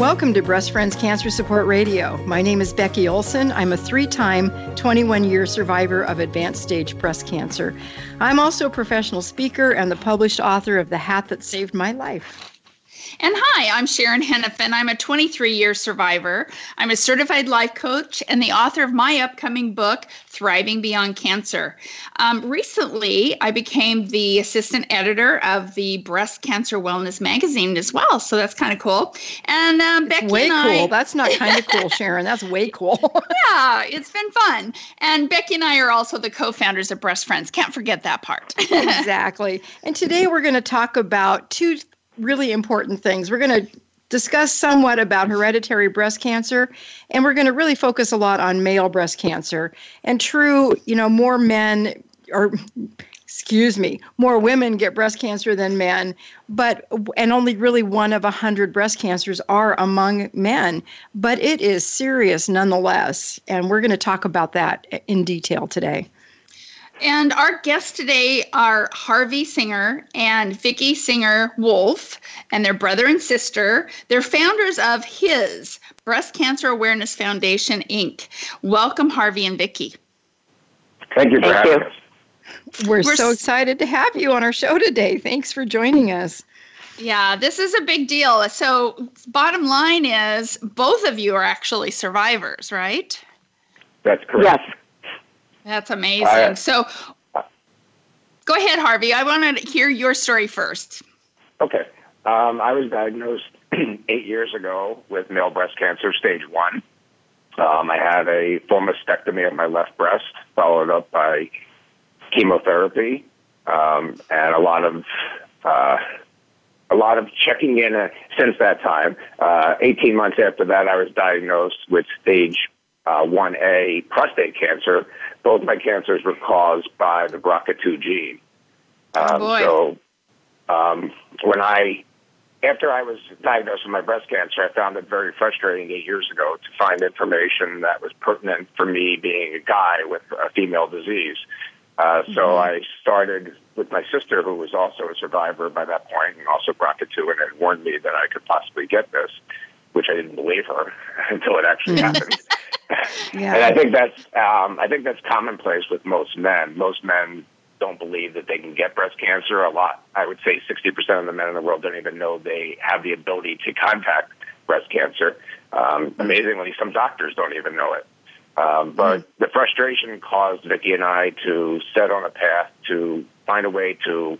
Welcome to Breast Friends Cancer Support Radio. My name is Becky Olson. I'm a three time, 21 year survivor of advanced stage breast cancer. I'm also a professional speaker and the published author of The Hat That Saved My Life. And hi, I'm Sharon Henifin. I'm a 23 year survivor. I'm a certified life coach and the author of my upcoming book, Thriving Beyond Cancer. Um, recently, I became the assistant editor of the Breast Cancer Wellness magazine as well. So that's kind of cool. And um, Becky way and cool. I, That's not kind of cool, Sharon. That's way cool. yeah, it's been fun. And Becky and I are also the co founders of Breast Friends. Can't forget that part. exactly. And today we're going to talk about two really important things. We're going to discuss somewhat about hereditary breast cancer and we're going to really focus a lot on male breast cancer. And true, you know, more men or excuse me, more women get breast cancer than men, but and only really one of a hundred breast cancers are among men. But it is serious nonetheless, and we're going to talk about that in detail today. And our guests today are Harvey Singer and Vicki Singer Wolf, and their brother and sister. They're founders of HIS Breast Cancer Awareness Foundation, Inc. Welcome, Harvey and Vicki. Thank you for Thank having you. us. We're, We're so s- excited to have you on our show today. Thanks for joining us. Yeah, this is a big deal. So, bottom line is both of you are actually survivors, right? That's correct. Yes. That's amazing. I- so, go ahead, Harvey. I want to hear your story first. Okay. Um, I was diagnosed eight years ago with male breast cancer, stage one. Um, I had a full mastectomy of my left breast, followed up by chemotherapy, um, and a lot of uh, a lot of checking in uh, since that time. Uh, 18 months after that, I was diagnosed with stage uh, 1A prostate cancer. Both my cancers were caused by the BRCA2 gene. Oh, Um, boy. So um, when I, after I was diagnosed with my breast cancer, I found it very frustrating eight years ago to find information that was pertinent for me being a guy with a female disease. Uh, so I started with my sister, who was also a survivor by that point, and also BRCA2, and had warned me that I could possibly get this, which I didn't believe her until it actually happened. And I think that's um, I think that's commonplace with most men. Most men don't believe that they can get breast cancer. A lot, I would say, sixty percent of the men in the world don't even know they have the ability to contact breast cancer. Um, amazingly, some doctors don't even know it. Um, but the frustration caused Vicki and I to set on a path to find a way to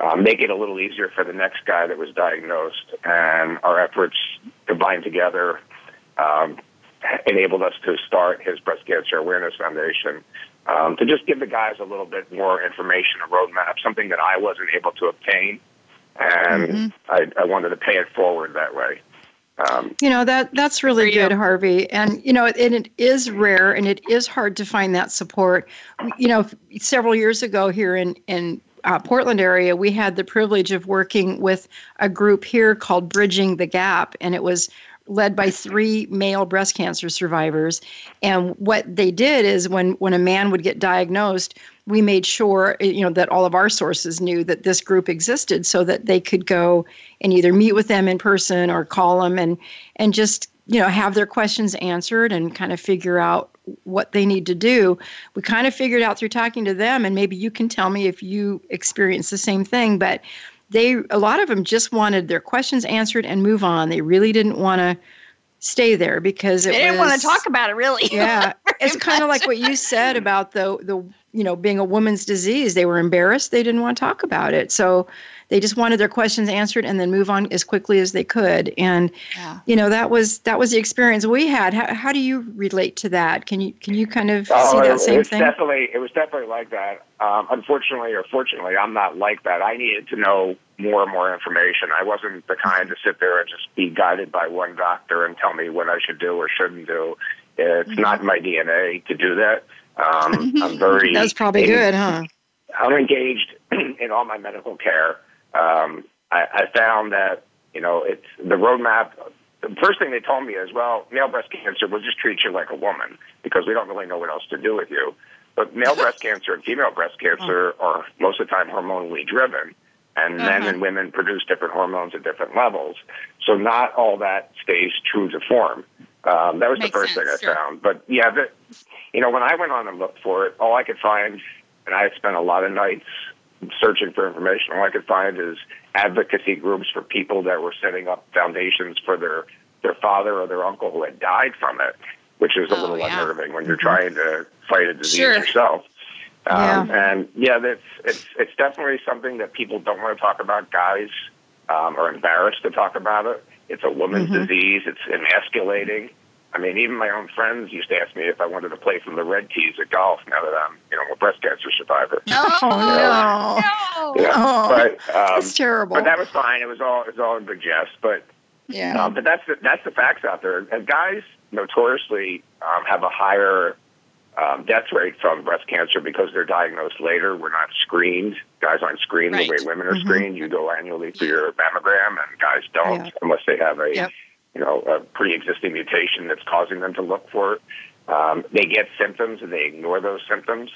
uh, make it a little easier for the next guy that was diagnosed, and our efforts combined together um, enabled us to start HIS Breast Cancer Awareness Foundation um, to just give the guys a little bit more information, a roadmap, something that I wasn't able to obtain, and I, I wanted to pay it forward that way. Um, You know that that's really For you. good, Harvey. And you know, and it is rare, and it is hard to find that support. You know, several years ago here in in uh, Portland area, we had the privilege of working with a group here called Bridging the Gap, and it was led by three male breast cancer survivors. And what they did is when when a man would get diagnosed, we made sure you know that all of our sources knew that this group existed, so that they could go and either meet with them in person or call them and and just you know have their questions answered and kind of figure out what they need to do. We kind of figured out through talking to them, and maybe you can tell me if you experience the same thing, but they a lot of them just wanted their questions answered and move on. They really didn't want to stay there because it They didn't was, want to talk about it, really. yeah it's Very kind of like what you said about the the you know being a woman's disease they were embarrassed they didn't want to talk about it so they just wanted their questions answered and then move on as quickly as they could and Yeah. you know that was that was the experience we had how, how do you relate to that can you can you kind of Oh, see it- that same it's thing Definitely, it was definitely like that. Um, unfortunately or fortunately, I'm not like that. I needed to know more and more information. I wasn't the kind to sit there and just be guided by one doctor and tell me what I should do or shouldn't do. It's Mm-hmm. not my DNA to do that. Um, I'm very. that's probably en- good huh I'm engaged in all my medical care. um, I, I found that you know it's the roadmap. The first thing they told me is, well, male breast cancer, we'll just treat you like a woman because we don't really know what else to do with you. But male breast cancer and female breast cancer are most of the time hormonally driven, and uh-huh. men and women produce different hormones at different levels. So not all that stays true to form. Um, that was Makes the first sense, thing I sure. found. But yeah, the, you know, when I went on and looked for it, all I could find, and I spent a lot of nights searching for information, all I could find is advocacy groups for people that were setting up foundations for their their father or their uncle who had died from it, which is a oh, little yeah. unnerving when you're mm-hmm. trying to fight a disease sure. yourself. Um, yeah. And yeah, that's it's it's definitely something that people don't want to talk about. Guys um, are embarrassed to talk about it. It's a woman's mm-hmm. disease. It's emasculating. I mean, even my own friends used to ask me if I wanted to play from the red tees at golf. Now that I'm, you know, a breast cancer survivor. Oh no, no, yeah. Oh, but um, it's terrible. But that was fine. It was all it was all in good jest. But yeah, um, but that's the, that's the facts out there. And guys notoriously um, have a higher um, death rate from breast cancer because they're diagnosed later. We're not screened. Guys aren't screened right. the way women are mm-hmm. screened. You go annually for your mammogram, and guys don't yeah. unless they have a yep you know, a pre-existing mutation that's causing them to look for it. Um, they get symptoms and they ignore those symptoms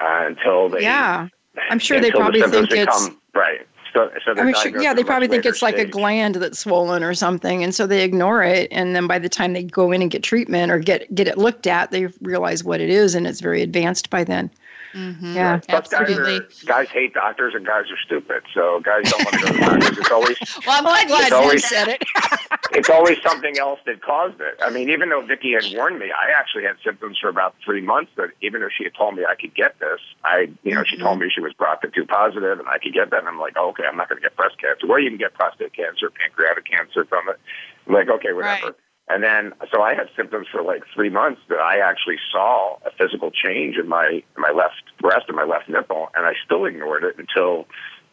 uh, until they. Yeah, I'm sure they probably the think become, it's right. So, so I mean, sure, yeah, they probably think it's stage. like a gland that's swollen or something, and so they ignore it. And then by the time they go in and get treatment or get get it looked at, they realize what it is, and it's very advanced by then. Mm-hmm. Yeah, absolutely. Guys, are, guys, hate doctors and guys are stupid. So guys don't want to go to doctors. It's always well, I'm glad you always, said it. it's always something else that caused it. I mean, even though Vicki had warned me, I actually had symptoms for about three months. That even though she had told me I could get this, I, you know, she told me she was BRCA2 positive and I could get that. And I'm like, oh, okay, I'm not going to get breast cancer. Well, you can get prostate cancer, pancreatic cancer from it. I'm like, okay, whatever. Right. And then, so I had symptoms for like three months that I actually saw a physical change in my in my left breast and my left nipple, and I still ignored it until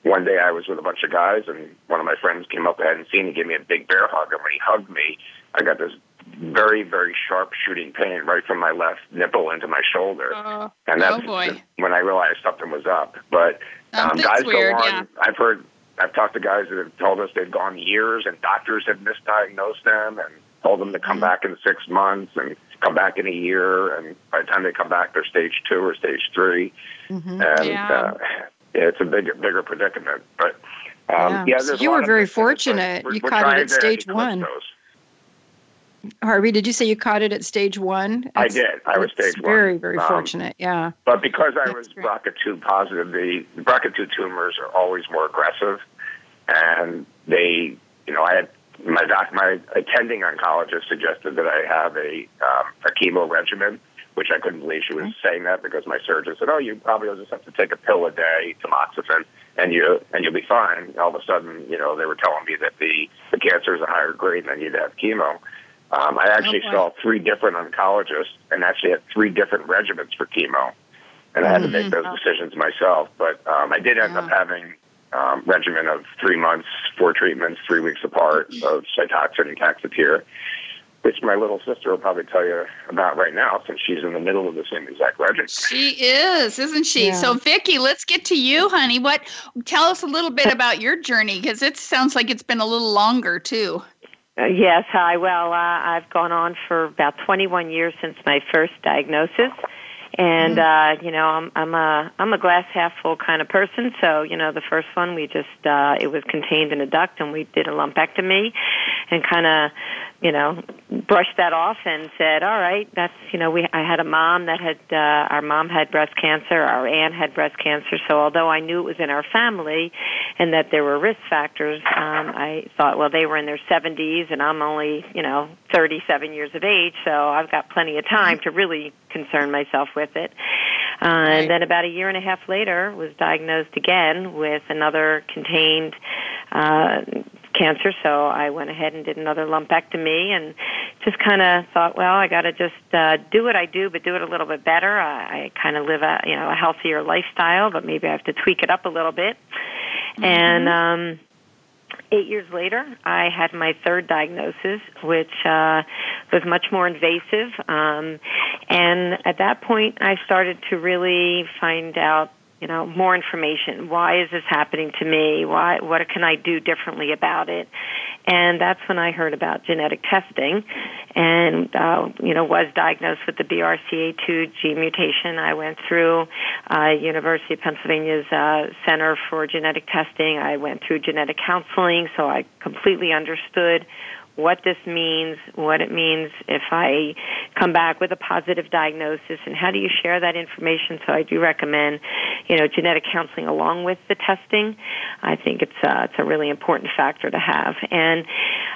one day I was with a bunch of guys, and one of my friends came up I hadn't seen and gave me a big bear hug. And when he hugged me, I got this very very sharp shooting pain right from my left nipple into my shoulder, uh, and that's oh when I realized something was up. But um, guys weird, go on. Yeah. I've heard. I've talked to guys that have told us they've gone years, and doctors have misdiagnosed them, and told them to come mm-hmm. back in six months and come back in a year, and by the time they come back, they're stage two or stage 3 mm-hmm. and yeah. Uh, it's a bigger bigger predicament. But um, yeah, yeah so you were very fortunate. We're, you we're caught it at stage one. Those. Harvey, did you say you caught it at stage one? I did. I was stage very, one. Very, very um, fortunate. Yeah. But because I was BRCA2 positive, the, the BRCA2 tumors are always more aggressive, and they, you know, I had my doc, my attending oncologist suggested that I have a um, a chemo regimen, which I couldn't believe she was mm-hmm. saying that because my surgeon said, "Oh, you probably just have to take a pill a day, tamoxifen, and you and you'll be fine." All of a sudden, you know, they were telling me that the the cancer is a higher grade and I need to have chemo. Um, I actually oh, saw three different oncologists and actually had three different regimens for chemo, and I had to make mm-hmm. those decisions myself. But um, I did end yeah. up having um, regimen of three months, four treatments, three weeks apart of Cytoxan and Taxotere, which my little sister will probably tell you about right now since she's in the middle of the same exact regimen. She is, isn't she? Yeah. So, Vicki, let's get to you, honey. What? Tell us a little bit about your journey because it sounds like it's been a little longer too. Uh, yes, hi. Well, uh, I've gone on for about 21 years since my first diagnosis and mm-hmm. uh you know i'm i'm a i'm a glass half full kind of person so you know the first one we just uh it was contained in a duct and we did a lumpectomy and kind of you know, brushed that off and said, "All right, that's you know, we I had a mom that had uh, our mom had breast cancer, our aunt had breast cancer. So although I knew it was in our family, and that there were risk factors, um, I thought, well, they were in their 70s, and I'm only you know 37 years of age, so I've got plenty of time to really concern myself with it. Uh, and then about a year and a half later, was diagnosed again with another contained uh, cancer, so I went ahead and did another lumpectomy and just kind of thought, well, I got to just uh, do what I do, but do it a little bit better. I, I kind of live a you know a healthier lifestyle, but maybe I have to tweak it up a little bit. Mm-hmm. And um, eight years later, I had my third diagnosis, which uh, was much more invasive. Um, and at that point, I started to really find out you know, more information. Why is this happening to me? Why, what can I do differently about it? And that's when I heard about genetic testing and, uh, you know, was diagnosed with the BRCA2 gene mutation. I went through, uh, University of Pennsylvania's, uh, Center for Genetic Testing. I went through genetic counseling, so I completely understood what this means, what it means if I come back with a positive diagnosis, and how do you share that information. So I do recommend, you know, genetic counseling along with the testing. I think it's uh, it's a really important factor to have. And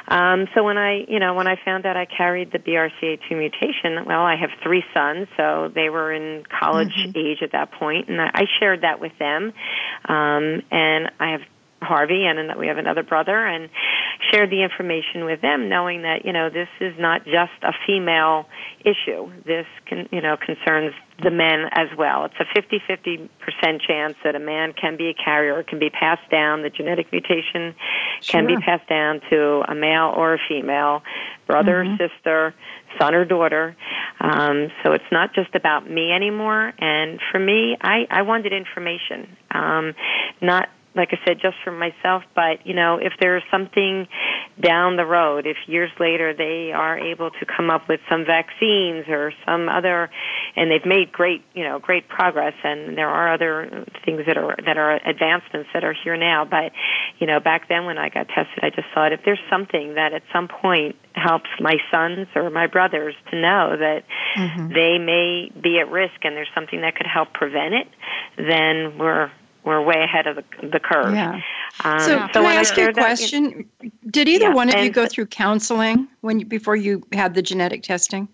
um, so when I, you know, when I found out I carried the BRCA2 mutation, well, I have three sons, so they were in college mm-hmm. age at that point, and I shared that with them. Um, and I have Harvey and and that we have another brother and shared the information with them knowing that you know this is not just a female issue. This can you know concerns the men as well. It's a 50-50% chance that a man can be a carrier it can be passed down. The genetic mutation sure. can be passed down to a male or a female brother mm-hmm. or sister son or daughter. Um, so it's not just about me anymore. And for me i i wanted information. Um, not like I said, just for myself, but you know, if there's something down the road, if years later they are able to come up with some vaccines or some other, and they've made great, you know, great progress, and there are other things that are that are advancements that are here now. But you know, back then when I got tested, I just thought if there's something that at some point helps my sons or my brothers to know that mm-hmm. they may be at risk, and there's something that could help prevent it, then we're we're way ahead of the, the curve. Yeah. Um, so, so can I ask you a question? That, Did either yeah, one of you go through counseling when you, before you had the genetic testing?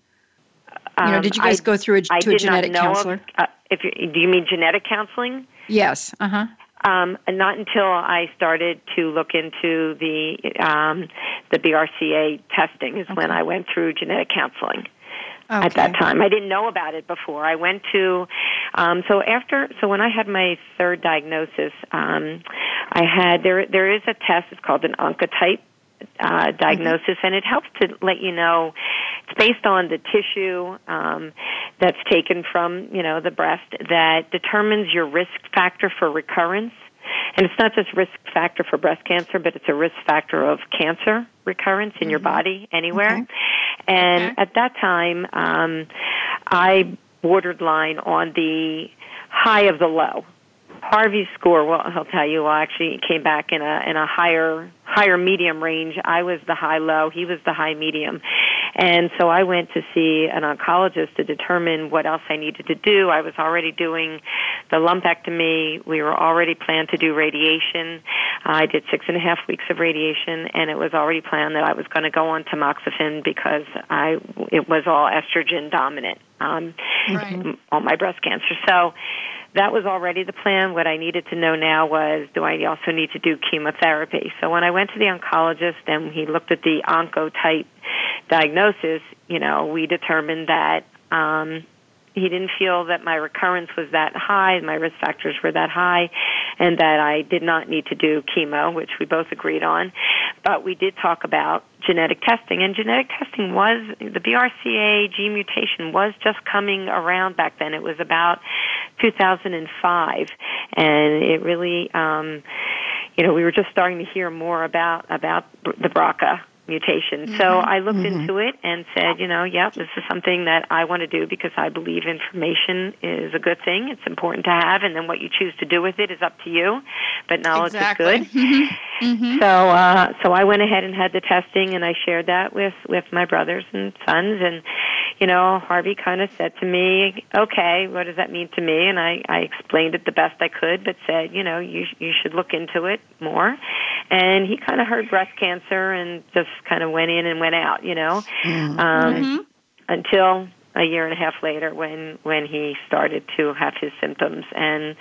Um, you know, did you guys I, go through a, to a genetic counselor? Of, uh, if you, do you mean genetic counseling? Yes. Uh huh. Um, not until I started to look into the um, the BRCA testing is okay. when I went through genetic counseling okay. at that time. I didn't know about it before. I went to um, so after so when I had my third diagnosis, um, I had there there is a test. It's called an Oncotype uh, diagnosis, mm-hmm. and it helps to let you know it's based on the tissue um, that's taken from you know the breast that determines your risk factor for recurrence. And it's not just risk factor for breast cancer, but it's a risk factor of cancer recurrence in mm-hmm. your body anywhere. Okay. And okay. at that time, um, I bordered line on the high of the low. Harvey's score, well, I'll tell you, well, actually came back in a in a higher higher medium range. I was the high low, he was the high medium, and so I went to see an oncologist to determine what else I needed to do. I was already doing the lumpectomy. We were already planned to do radiation. I did six and a half weeks of radiation, and it was already planned that I was going to go on tamoxifen because I it was all estrogen dominant. Um, right. all my breast cancer. So that was already the plan. What I needed to know now was, do I also need to do chemotherapy? So when I went to the oncologist and he looked at the oncotype diagnosis, you know, we determined that um, he didn't feel that my recurrence was that high, my risk factors were that high, and that I did not need to do chemo, which we both agreed on. But we did talk about genetic testing, and genetic testing was the BRCA gene mutation was just coming around back then. It was about 2005, and it really, um, you know, we were just starting to hear more about about the BRCA mutation. Mm-hmm. So I looked mm-hmm. into it and said, you know, yep, this is something that I want to do because I believe information is a good thing. It's important to have, and then what you choose to do with it is up to you. But knowledge exactly. is good. Mm-hmm. So, uh, so I went ahead and had the testing, and I shared that with with my brothers and sons, and you know, Harvey kind of said to me, "Okay, what does that mean to me?" And I I explained it the best I could, but said, you know, you you should look into it more. And he kind of heard breast cancer and just kind of went in and went out, you know, mm-hmm. Um, mm-hmm. until a year and a half later when when he started to have his symptoms and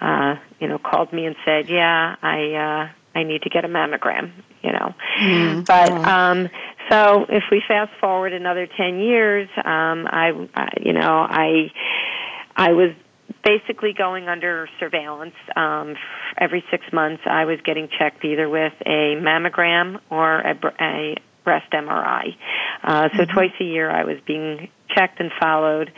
uh you know called me and said yeah i uh i need to get a mammogram you know mm-hmm. but um so if we fast forward another 10 years um i, I you know i i was basically going under surveillance. Um, every six months, I was getting checked either with a mammogram or a, a breast MRI. Uh, so mm-hmm. twice a year, I was being checked and followed,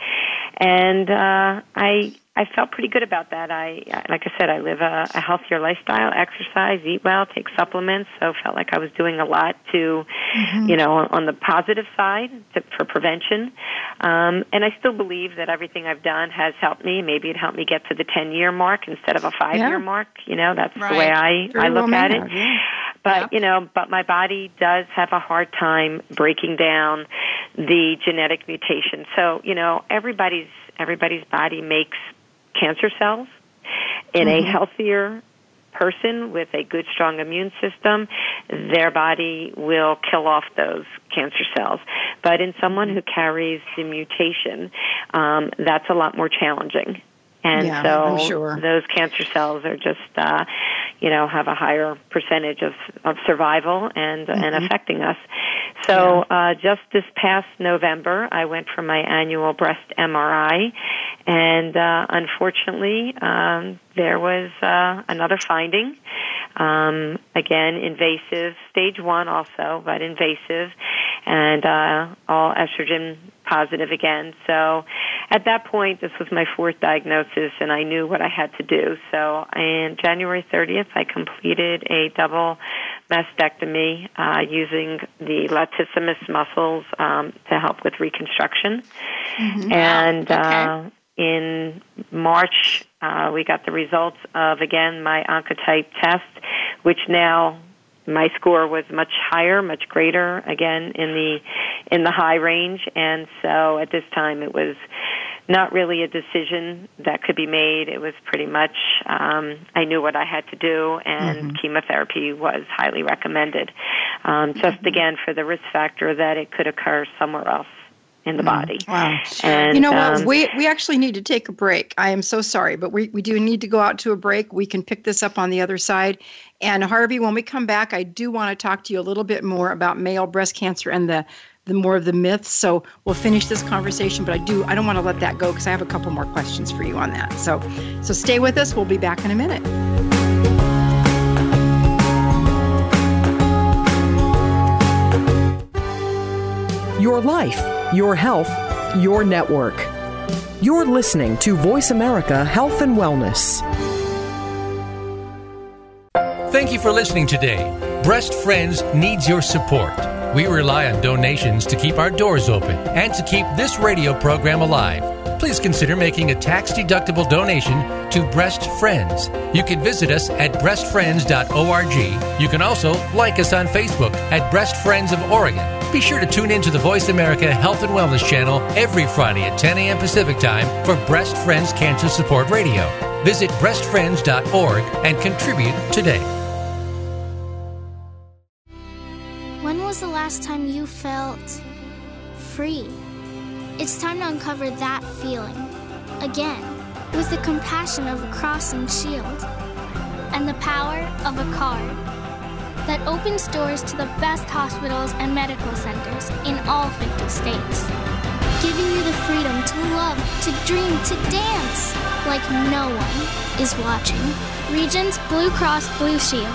and uh, I I felt pretty good about that. I, like I said, I live a, a healthier lifestyle, exercise, eat well, take supplements. So felt like I was doing a lot to, mm-hmm. you know, on the positive side to, for prevention. Um, and I still believe that everything I've done has helped me. Maybe it helped me get to the 10 year mark instead of a five year yeah. mark. You know, that's right. the way I, I look at it. Yeah. But, you know, but my body does have a hard time breaking down the genetic mutation. So, you know, everybody's everybody's body makes cancer cells. In mm-hmm. a healthier person with a good, strong immune system, their body will kill off those cancer cells. But in someone who carries the mutation, um, that's a lot more challenging. And yeah, so sure. those cancer cells are just, uh, you know, have a higher percentage of, of survival and, mm-hmm. and affecting us. So yeah. uh, just this past November, I went for my annual breast MRI, and uh, unfortunately, um, there was uh, another finding. Um, again, invasive, stage one also, but invasive, and uh, all estrogen positive again. So at that point, this was my fourth diagnosis, and I knew what I had to do. So on January 30th, I completed a double mastectomy uh, using the latissimus muscles um, to help with reconstruction. Mm-hmm. And okay. uh, in March, uh, we got the results of again my Oncotype test, which now my score was much higher, much greater, again in the in the high range, and so at this time it was not really a decision that could be made. It was pretty much um, I knew what I had to do, and mm-hmm. chemotherapy was highly recommended. Um, just mm-hmm. again for the risk factor that it could occur somewhere else in the mm. body. Wow. And, you know what? Um, we, we actually need to take a break. I am so sorry, but we, we do need to go out to a break. We can pick this up on the other side. And Harvey, when we come back, I do want to talk to you a little bit more about male breast cancer and the the more of the myths. So we'll finish this conversation, but I do I don't want to let that go because I have a couple more questions for you on that. So so stay with us. We'll be back in a minute. Your life, your health, your network. You're listening to Voice America Health and Wellness. Thank you for listening today. Breast Friends needs your support. We rely on donations to keep our doors open and to keep this radio program alive. Please consider making a tax deductible donation to Breast Friends. You can visit us at breastfriends.org. You can also like us on Facebook at Breast Friends of Oregon. Be sure to tune in to the Voice America Health and Wellness channel every Friday at 10 a.m. Pacific Time for Breast Friends Cancer Support Radio. Visit breastfriends.org and contribute today. When was the last time you felt free? It's time to uncover that feeling again with the compassion of a cross and shield and the power of a card that opens doors to the best hospitals and medical centers in all 50 states, giving you the freedom to love, to dream, to dance like no one is watching. Regence Blue Cross Blue Shield.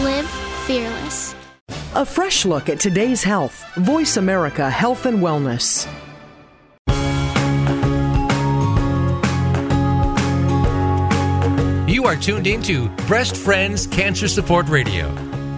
Live fearless. A fresh look at today's health. Voice America Health and Wellness. You are tuned into Breast Friends Cancer Support Radio.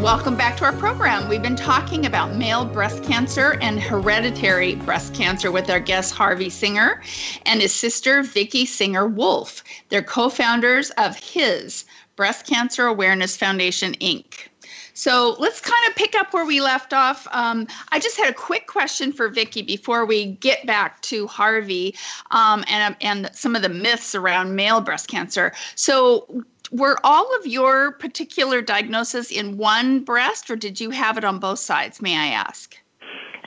Welcome back to our program. We've been talking about male breast cancer and hereditary breast cancer with our guest Harvey Singer and his sister Vicki Singer Wolf. They're co-founders of HIS Breast Cancer Awareness Foundation Inc. So let's kind of pick up where we left off. Um, I just had a quick question for Vicki before we get back to Harvey um, and and some of the myths around male breast cancer. So were all of your particular diagnoses in one breast, or did you have it on both sides? May I ask?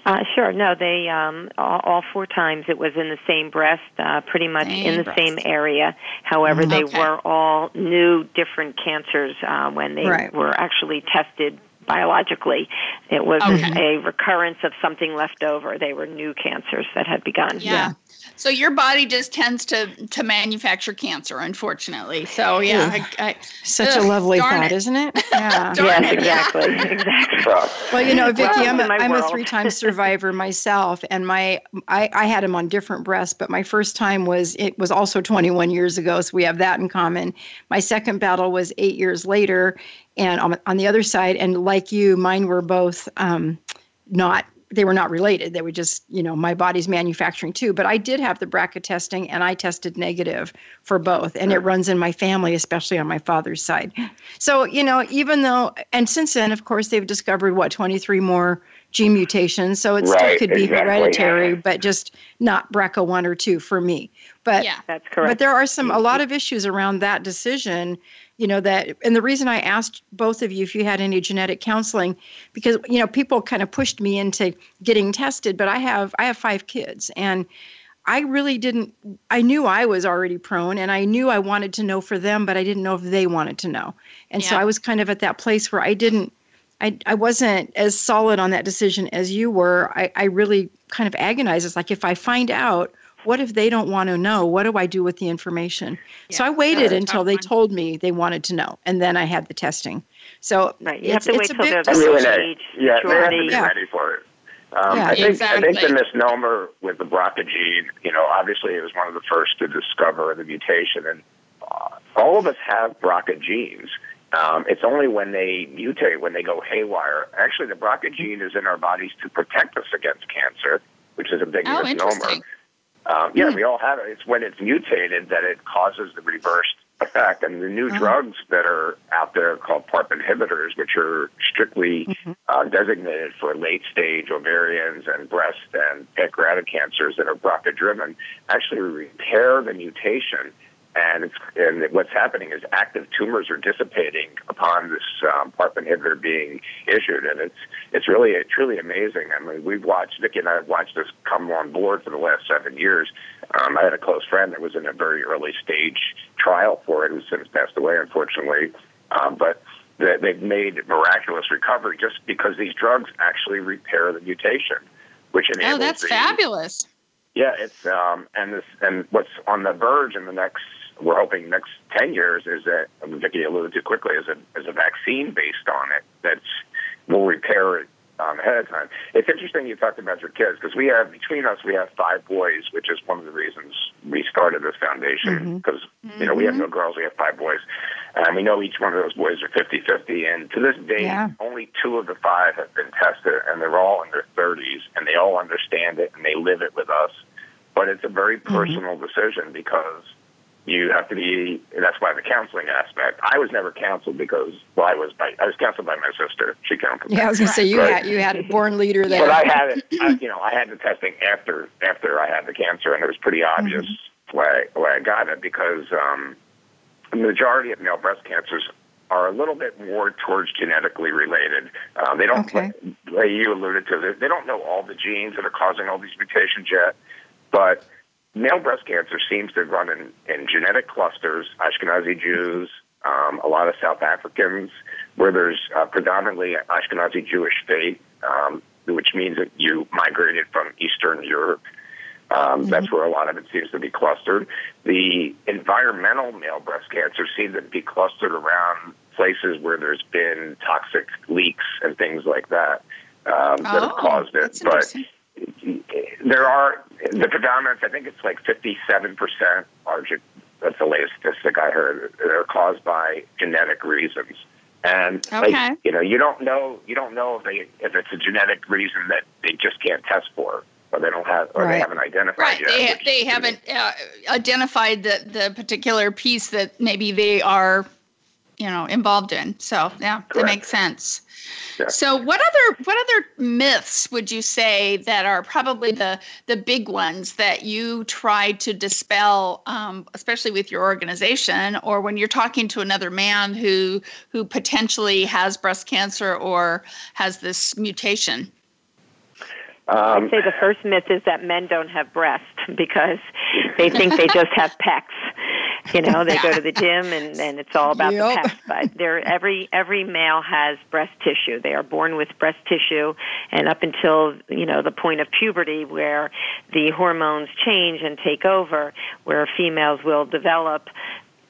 Uh, sure. No, they um, all, all, four times it was in the same breast, uh, pretty much same in the breast. same area. However, they okay. were all new, different cancers uh, when they right. were actually tested biologically. It was Okay. a recurrence of something left over. They were new cancers that had begun. Yeah. So your body just tends to to manufacture cancer, unfortunately. So yeah, I, I, Such a lovely darn thought, it. isn't it? Yeah. Darn Yes, it, yeah. exactly, exactly. Well, you know, Vicki, Well, I'm a, in my I'm a three-time survivor myself, and my I, I had him on different breasts, but my first time was it was also 21 years ago, so we have that in common. My second battle was eight years later, and on, on the other side, and like you, mine were both um, not they were not related. They were just you know my body's manufacturing too. But I did have the BRCA testing, and I tested negative for both, and it runs in my family, especially on my father's side. So, you know, even though, and since then, of course, they've discovered what, 23 more gene mutations. So it still Right, could be exactly. hereditary, but just not BRCA1 or 2 for me. But, yeah. That's correct. but there are some, a mm-hmm. lot of issues around that decision, you know, that, and the reason I asked both of you if you had any genetic counseling, because, you know, people kind of pushed me into getting tested, but I have, I have five kids and, I really didn't. I knew I was already prone, and I knew I wanted to know for them, but I didn't know if they wanted to know. And so I was kind of at that place where I didn't. I I wasn't as solid on that decision as you were. I I really kind of agonized. It's like if I find out, what if they don't want to know? What do I do with the information? so I waited that's until they one. told me they wanted to know, and then I had the testing. So Right. You have to it's wait until they're I the mean, age, yeah, they have to be maturity. Yeah. ready for it. Um, Yeah. I think I think the misnomer with the BRCA gene, you know, obviously it was one of the first to discover the mutation, and uh, all of us have BRCA genes. Um, it's only when they mutate, when they go haywire. Actually, the BRCA gene is in our bodies to protect us against cancer, which is a big Oh, misnomer. Um, yeah, we all have it. It's when it's mutated that it causes the reversed effect. And the new Oh. drugs that are out there called PARP inhibitors, which are strictly uh, designated for late stage ovarians and breast and pancreatic cancers that are BRCA driven, actually repair the mutation. And it's and what's happening is active tumors are dissipating upon this um, PARP inhibitor being issued, and it's it's really truly amazing. I mean, we've watched Vicki and I have watched this come on board for the last seven years. Um, I had a close friend that was in a very early stage trial for it, who's since passed away, unfortunately. Um, but that they've made miraculous recovery just because these drugs actually repair the mutation, which enables Oh, that's the, fabulous. yeah, it's um, and this and what's on the verge in the next we're hoping next ten years is that Vicki alluded to quickly is a is a vaccine based on it that will repair it um, ahead of time. It's interesting you talked about your kids because we have between us we have five boys, which is one of the reasons we started this foundation mm-hmm. because you know we have no mm-hmm. girls, we have five boys, and we know each one of those boys are 50-50. and to this day Yeah. only two of the five have been tested, and they're all in their thirties, and they all understand it and they live it with us. But it's a very mm-hmm. personal decision because you have to be. That's why the counseling aspect. I was never counseled because well, I was by I was counseled by my sister. She counseled. Yeah, I was gonna say you Right. had you had a born leader there. But I had it. I, you know, I had the testing after after I had the cancer, and it was pretty obvious why why I got it because um, the majority of male breast cancers are a little bit more towards genetically related. Uh, they don't, Okay. like you alluded to, they don't know all the genes that are causing all these mutations yet, but male breast cancer seems to run in, in genetic clusters, Ashkenazi Jews, um, a lot of South Africans, where there's uh, predominantly Ashkenazi Jewish faith, um, which means that you migrated from Eastern Europe. Um, That's where a lot of it seems to be clustered. The environmental male breast cancer seems to be clustered around places where there's been toxic leaks and things like that um, that have Oh, caused it. that's But. There are the predominance. I think it's like fifty-seven percent are. ge- That's the latest statistic I heard. They're caused by genetic reasons, and Okay. like you know, you don't know. You don't know if they if it's a genetic reason that they just can't test for, or they don't have, or Right. they haven't identified Right. yet. They, which they haven't uh, identified the, the particular piece that maybe they are, you know, involved in. So yeah, that makes sense. Yeah. So what other what other myths would you say that are probably the the big ones that you try to dispel, um, especially with your organization or when you're talking to another man who who potentially has breast cancer or has this mutation? Um, I'd say the first myth is that men don't have breasts because they think they just have pecs. You know, they go to the gym and, and it's all about Yep. the pecs. But there, every every male has breast tissue. They are born with breast tissue, and up until you know the point of puberty, where the hormones change and take over, where females will develop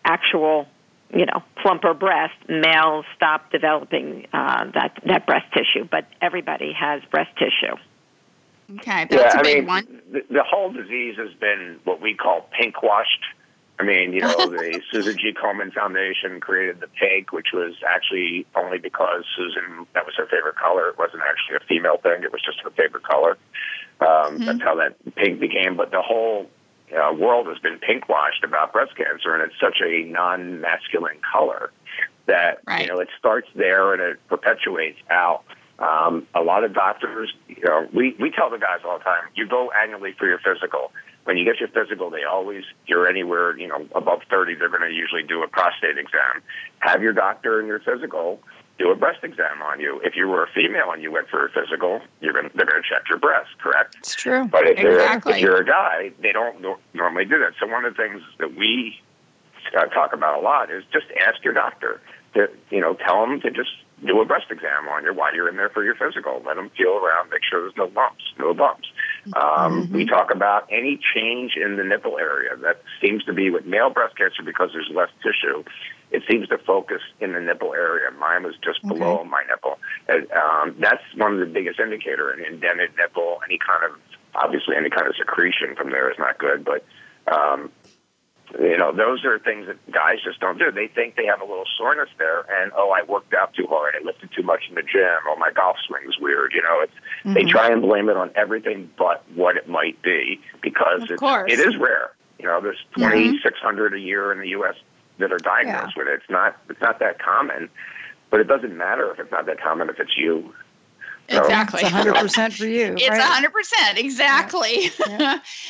actual you know, plumper breast, males stop developing uh, that that breast tissue, but everybody has breast tissue. Okay, that's yeah, a I big mean, one. The, the whole disease has been what we call pink washed. I mean, you know, the Susan G. Komen Foundation created the pink, which was actually only because Susan, that was her favorite color. It wasn't actually a female thing. It was just her favorite color. Um, That's how that pink became. But the whole uh, world has been pink washed about breast cancer, and it's such a non masculine color that, Right. you know, it starts there and it perpetuates out. Um, a lot of doctors, you know, we, we tell the guys all the time, you go annually for your physical. When you get your physical, they always, you're anywhere, you know, above 30, they're going to usually do a prostate exam. Have your doctor and your physical do a breast exam on you. If you were a female and you went for a physical, you're going they're going to check your breast, correct? It's true. But if, you're, Exactly. if you're a guy, they don't nor- normally do that. So one of the things that we uh, talk about a lot is just ask your doctor. To, you know, tell them to just do a breast exam on you while you're in there for your physical. Let them feel around, make sure there's no lumps, no bumps. Um, We talk about any change in the nipple area. That seems to be with male breast cancer because there's less tissue. It seems to focus in the nipple area. Mine was just below my nipple. And, um, that's one of the biggest indicator. An indented nipple, any kind of obviously any kind of secretion from there is not good. But um, you know, those are things that guys just don't do. They think they have a little soreness there, and oh, I worked out too hard, I lifted too much in the gym, oh, my golf swing's weird. You know, it's they mm-hmm. try and blame it on everything but what it might be because Of it's, course. it is rare. You know, there's twenty six hundred a year in the U.S. that are diagnosed with it. It's not it's not that common, but it doesn't matter if it's not that common if it's you. So- Exactly. It's 100% for you. It's a right? hundred percent exactly.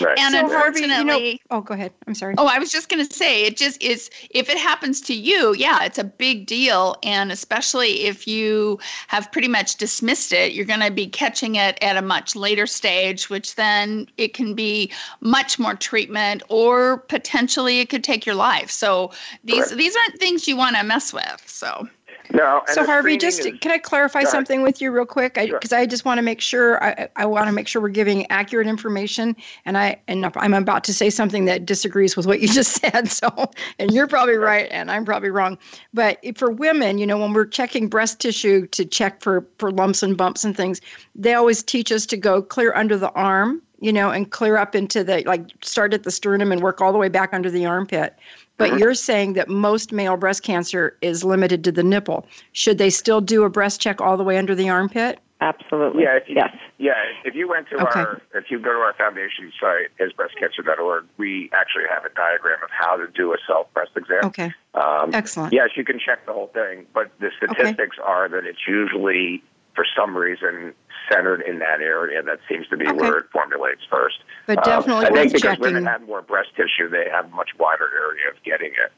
Right. and So, Harvey, unfortunately, you know, oh, go ahead. I'm sorry. Oh, I was just going to say, it just is, if it happens to you, yeah, it's a big deal. And especially if you have pretty much dismissed it, you're going to be catching it at a much later stage, which then it can be much more treatment or potentially it could take your life. So these, Correct. these aren't things you want to mess with. So, No. so Harvey, just is- can I clarify something with you real quick? Sure. Because I, just want to make sure I, I want to make sure we're giving accurate information, and I and I'm about to say something that disagrees with what you just said. So, and you're probably right, and I'm probably wrong. But for women, you know, when we're checking breast tissue to check for for lumps and bumps and things, they always teach us to go clear under the arm, you know, and clear up into the like start at the sternum and work all the way back under the armpit. But Mm-hmm. you're saying that most male breast cancer is limited to the nipple. Should they still do a breast check all the way under the armpit? Absolutely. Yeah, if you, yes. yeah. If you went to Okay. our, if you go to our foundation site, hisbreastcancer.org, we actually have a diagram of how to do a self breast exam. Okay. Um, Excellent. yes, you can check the whole thing, but the statistics are that it's usually, for some reason, centered in that area. That seems to be Okay. where it formulates first. But Um, definitely I think because checking. women have more breast tissue, they have a much wider area of getting it.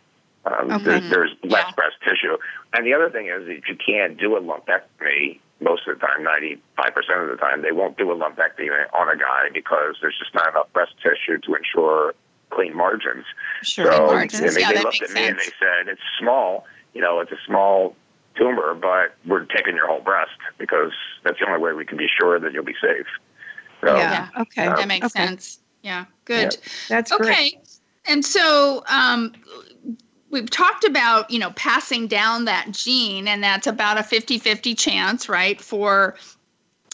Um, Okay. there's, there's less Yeah. breast tissue. And the other thing is that you can't do a lumpectomy most of the time, 95% of the time, they won't do a lumpectomy on a guy because there's just not enough breast tissue to ensure clean margins. Sure. So margins. I mean, Yeah, they looked at me and they said, it's small, you know, it's a small tumor, but we're taking your whole breast because that's the only way we can be sure that you'll be safe. So, yeah. Okay. that makes okay. sense. Yeah. Good. That's okay great. and so um, we've talked about you know passing down that gene and that's about a 50-50 chance right for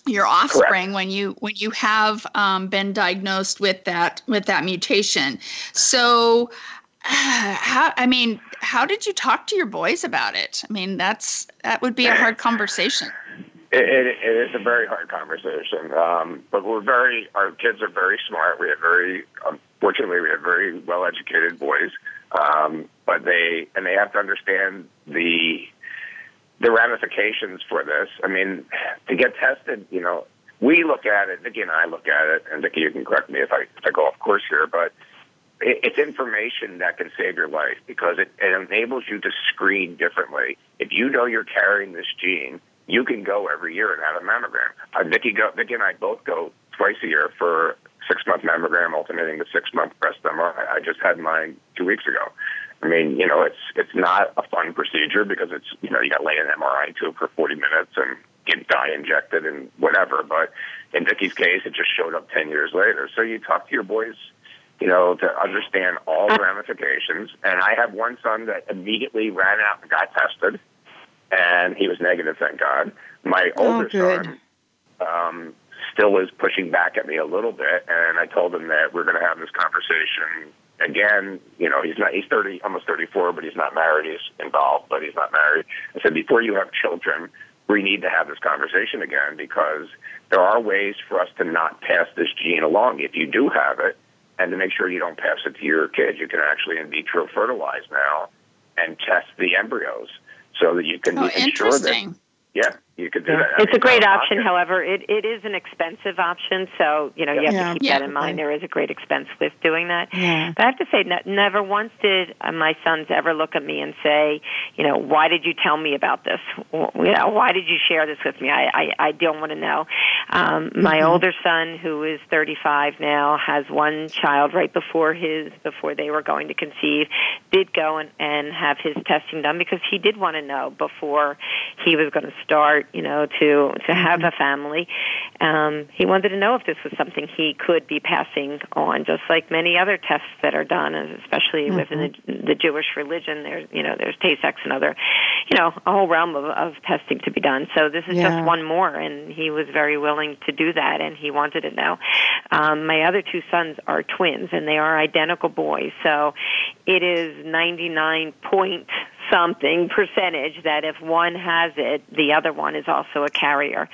your offspring when you when you have um, been diagnosed with that with that mutation so how i mean how did you talk to your boys about it i mean that's that would be a hard conversation It, it, it is a very hard conversation, um, but we're very. Our kids are very smart. We have very, unfortunately, we have very well-educated boys, um, but they and they have to understand the the ramifications for this. I mean, to get tested, you know, we look at it. Vicki and I look at it, and Vicki, you can correct me if I if I go off course here, but it's information that can save your life because it, it enables you to screen differently. If you know you're carrying this gene, you can go every year and have a mammogram. Uh, Vicki, go, Vicki and I both go twice a year for six month mammogram, alternating the six month breast MRI. I just had mine two weeks ago. I mean, you know, it's it's not a fun procedure because it's you know you got to lay an MRI tube for 40 minutes and get dye injected and whatever. But in Vicki's case, it just showed up 10 years later. So you talk to your boys, you know, to understand all the ramifications. And I have one son that immediately ran out and got tested, and he was negative, thank God. My Oh, older good. son um, still is pushing back at me a little bit, and I told him that we're going to have this conversation again. You know, he's not he's thirty, almost thirty four, but he's not married. He's involved, but he's not married. I said before you have children, we need to have this conversation again because there are ways for us to not pass this gene along if you do have it, and to make sure you don't pass it to your kids. You can actually in vitro fertilize now and test the embryos so that you can Oh, sure. that. Yeah, you could do that. I It's mean, a great option. pocket. However, it, it is an expensive option, so you know you have Yeah. to keep Yeah. that in mind. There is a great expense with doing that. Yeah. But I have to say, ne- never once did uh, my sons ever look at me and say, you know, why did you tell me about this? You know, why did you share this with me? I I, I don't want to know. Um, my older son, who is 35 now, has one child right before his before they were going to conceive, did go and, and have his testing done because he did want to know before he was going to start, you know, to to have a family. Um, he wanted to know if this was something he could be passing on, just like many other tests that are done, especially within the, the Jewish religion. There's, you know, there's Tay-Sachs and other, you know, a whole realm of, of testing to be done. So this is Yeah. just one more, and he was very willing to do that, and he wanted to know. Um, my other two sons are twins, and they are identical boys. So it is 99 point something percentage that if one has it, the other one is also a carrier.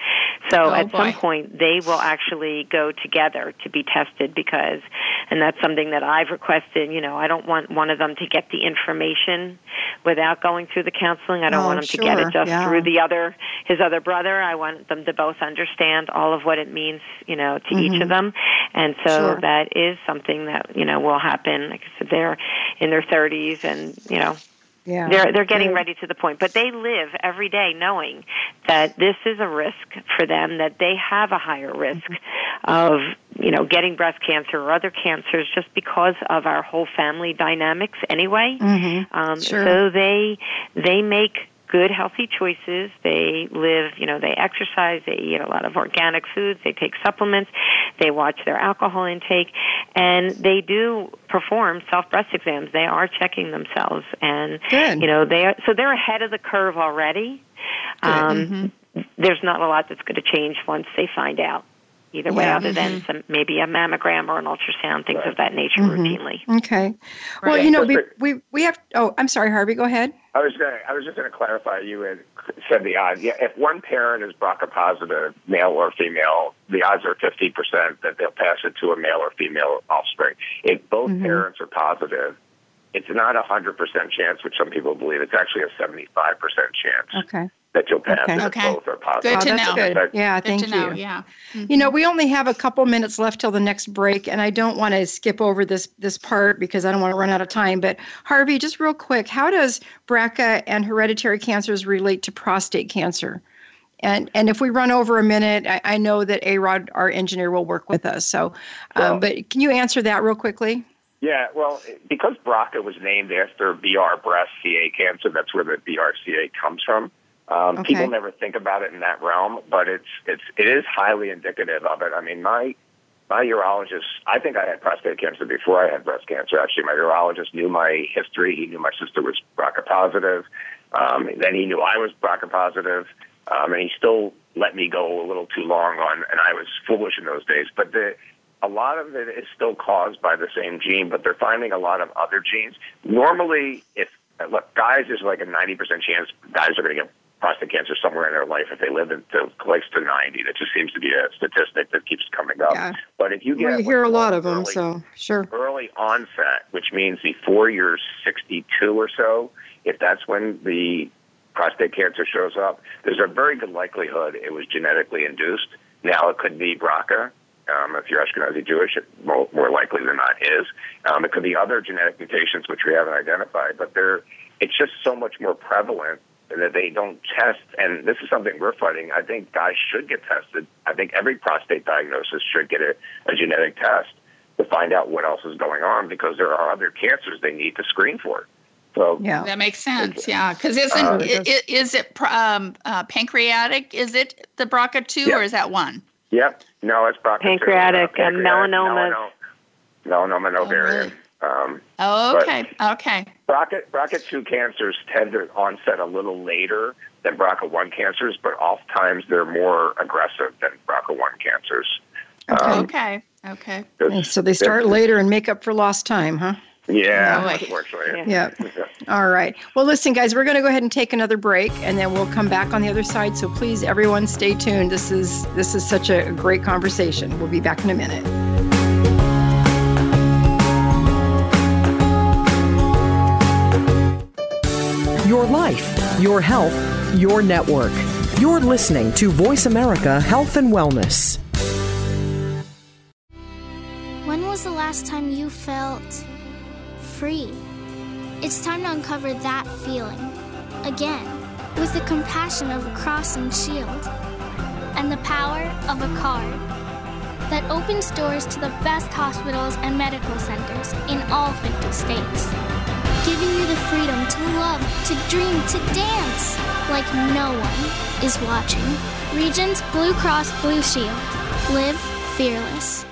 So Oh, at some point, they will actually go together to be tested because, and that's something that I've requested. You know, I don't want one of them to get the information without going through the counseling. I don't Oh, want him to get it just yeah. through the other, his other brother. I want them to both understand all of what it means, you know, to each of them. And so Mm-hmm. Sure. that is something that, you know, will happen. Like I said, they're in their 30s and, you know, Yeah. they're they're getting ready to the point, but they live every day knowing that this is a risk for them, that they have a higher risk of you know getting breast cancer or other cancers just because of our whole family dynamics anyway. Mhm. Um, Sure. So they they make good healthy choices. They live you know they exercise they eat a lot of organic foods they take supplements they watch their alcohol intake and they do perform self breast exams. They are checking themselves and Good. you know they are so they're ahead of the curve already. Um there's not a lot that's going to change once they find out either way Yeah. other than some maybe a mammogram or an ultrasound things of that nature Mm-hmm. routinely Okay. Well, Right. you know, we, we we have. Oh, I'm sorry, Harvey. Go ahead. I was gonna, I was just going to clarify. You had said the odds. Yeah, if one parent is BRCA positive, male or female, the odds are fifty percent that they'll pass it to a male or female offspring. If both Mm-hmm. parents are positive, it's not a hundred percent chance, which some people believe. It's actually a seventy-five percent chance Okay. That you'll pass Okay. Okay. both are positive. Good to oh, that's know. good. Yeah, Good thank to know. you. Yeah. You know, we only have a couple minutes left till the next break, and I don't want to skip over this this part because I don't want to run out of time. But Harvey, just real quick, how does BRCA and hereditary cancers relate to prostate cancer? And and if we run over a minute, I, I know that A Rod, our engineer, will work with us. So, Well- um, but can you answer that real quickly? Yeah, well, because BRCA was named after BR breast CA cancer, that's where the BRCA comes from. Um, Okay. People never think about it in that realm, but it's it's it is highly indicative of it. I mean, my my urologist, I think I had prostate cancer before I had breast cancer. Actually, my urologist knew my history. He knew my sister was BRCA positive. Um, then he knew I was BRCA positive, um, and he still let me go a little too long on. And I was foolish in those days, but the a lot of it is still caused by the same gene, but they're finding a lot of other genes. Normally, if look, guys, there's like a 90% chance guys are going to get prostate cancer somewhere in their life if they live until close to 90. That just seems to be a statistic that keeps coming up. Yeah. But if you get Well, you hear a lot of them, early- so sure. early onset, which means before you're 62 or so, if that's when the prostate cancer shows up, there's a very good likelihood it was genetically induced. Now it could be BRCA. Um, if you're Ashkenazi Jewish, it more, more likely than not is. Um, it could be other genetic mutations which we haven't identified, but they're, it's just so much more prevalent that they don't test. And this is something we're fighting. I think guys should get tested. I think every prostate diagnosis should get a, a genetic test to find out what else is going on because there are other cancers they need to screen for. So Yeah. That makes sense. Yeah, because isn't Uh, i- i- is it um, uh, pancreatic? Is it the BRCA two Yeah. or is that one? Yep. No, it's BRCA2. Pancreatic, Uh, uh, melanoma. melano- Melanoma and ovarian. Um, Oh, But- okay, okay. BRCA, BRCA2 cancers tend to onset a little later than BRCA1 cancers, but oftentimes they're more aggressive than BRCA1 cancers. Um, okay, okay. Okay, So they start later and make up for lost time, huh? Yeah, Boy. unfortunately. Yeah. All right. Well, listen, guys, we're going to go ahead and take another break, and then we'll come back on the other side. So please, everyone, stay tuned. This is this is such a great conversation. We'll be back in a minute. Your life, your health, your network. You're listening to Voice America Health and Wellness. When was the last time you felt free? It's time to uncover that feeling again with the compassion of a cross and shield and the power of a card that opens doors to the best hospitals and medical centers in all 50 states, giving you the freedom to love, to dream, to dance like no one is watching. Regence Blue Cross Blue Shield. Live fearless.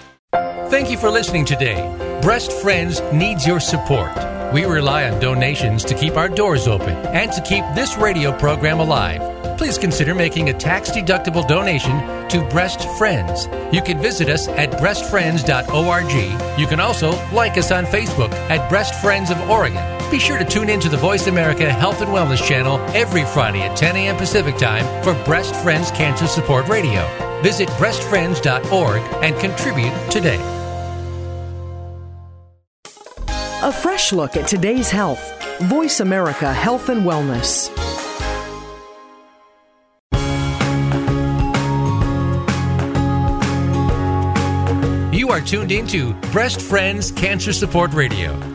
Thank you for listening today. Breast Friends needs your support. We rely on donations to keep our doors open and to keep this radio program alive. Please consider making a tax deductible donation to Breast Friends. You can visit us at breastfriends.org. You can also like us on Facebook at Breast Friends of Oregon. Be sure to tune in to the Voice America Health and Wellness channel every Friday at 10 a.m. Pacific Time for Breast Friends Cancer Support Radio. Visit breastfriends.org and contribute today. A fresh look at today's health. Voice America Health and Wellness. You are tuned into Breast Friends Cancer Support Radio.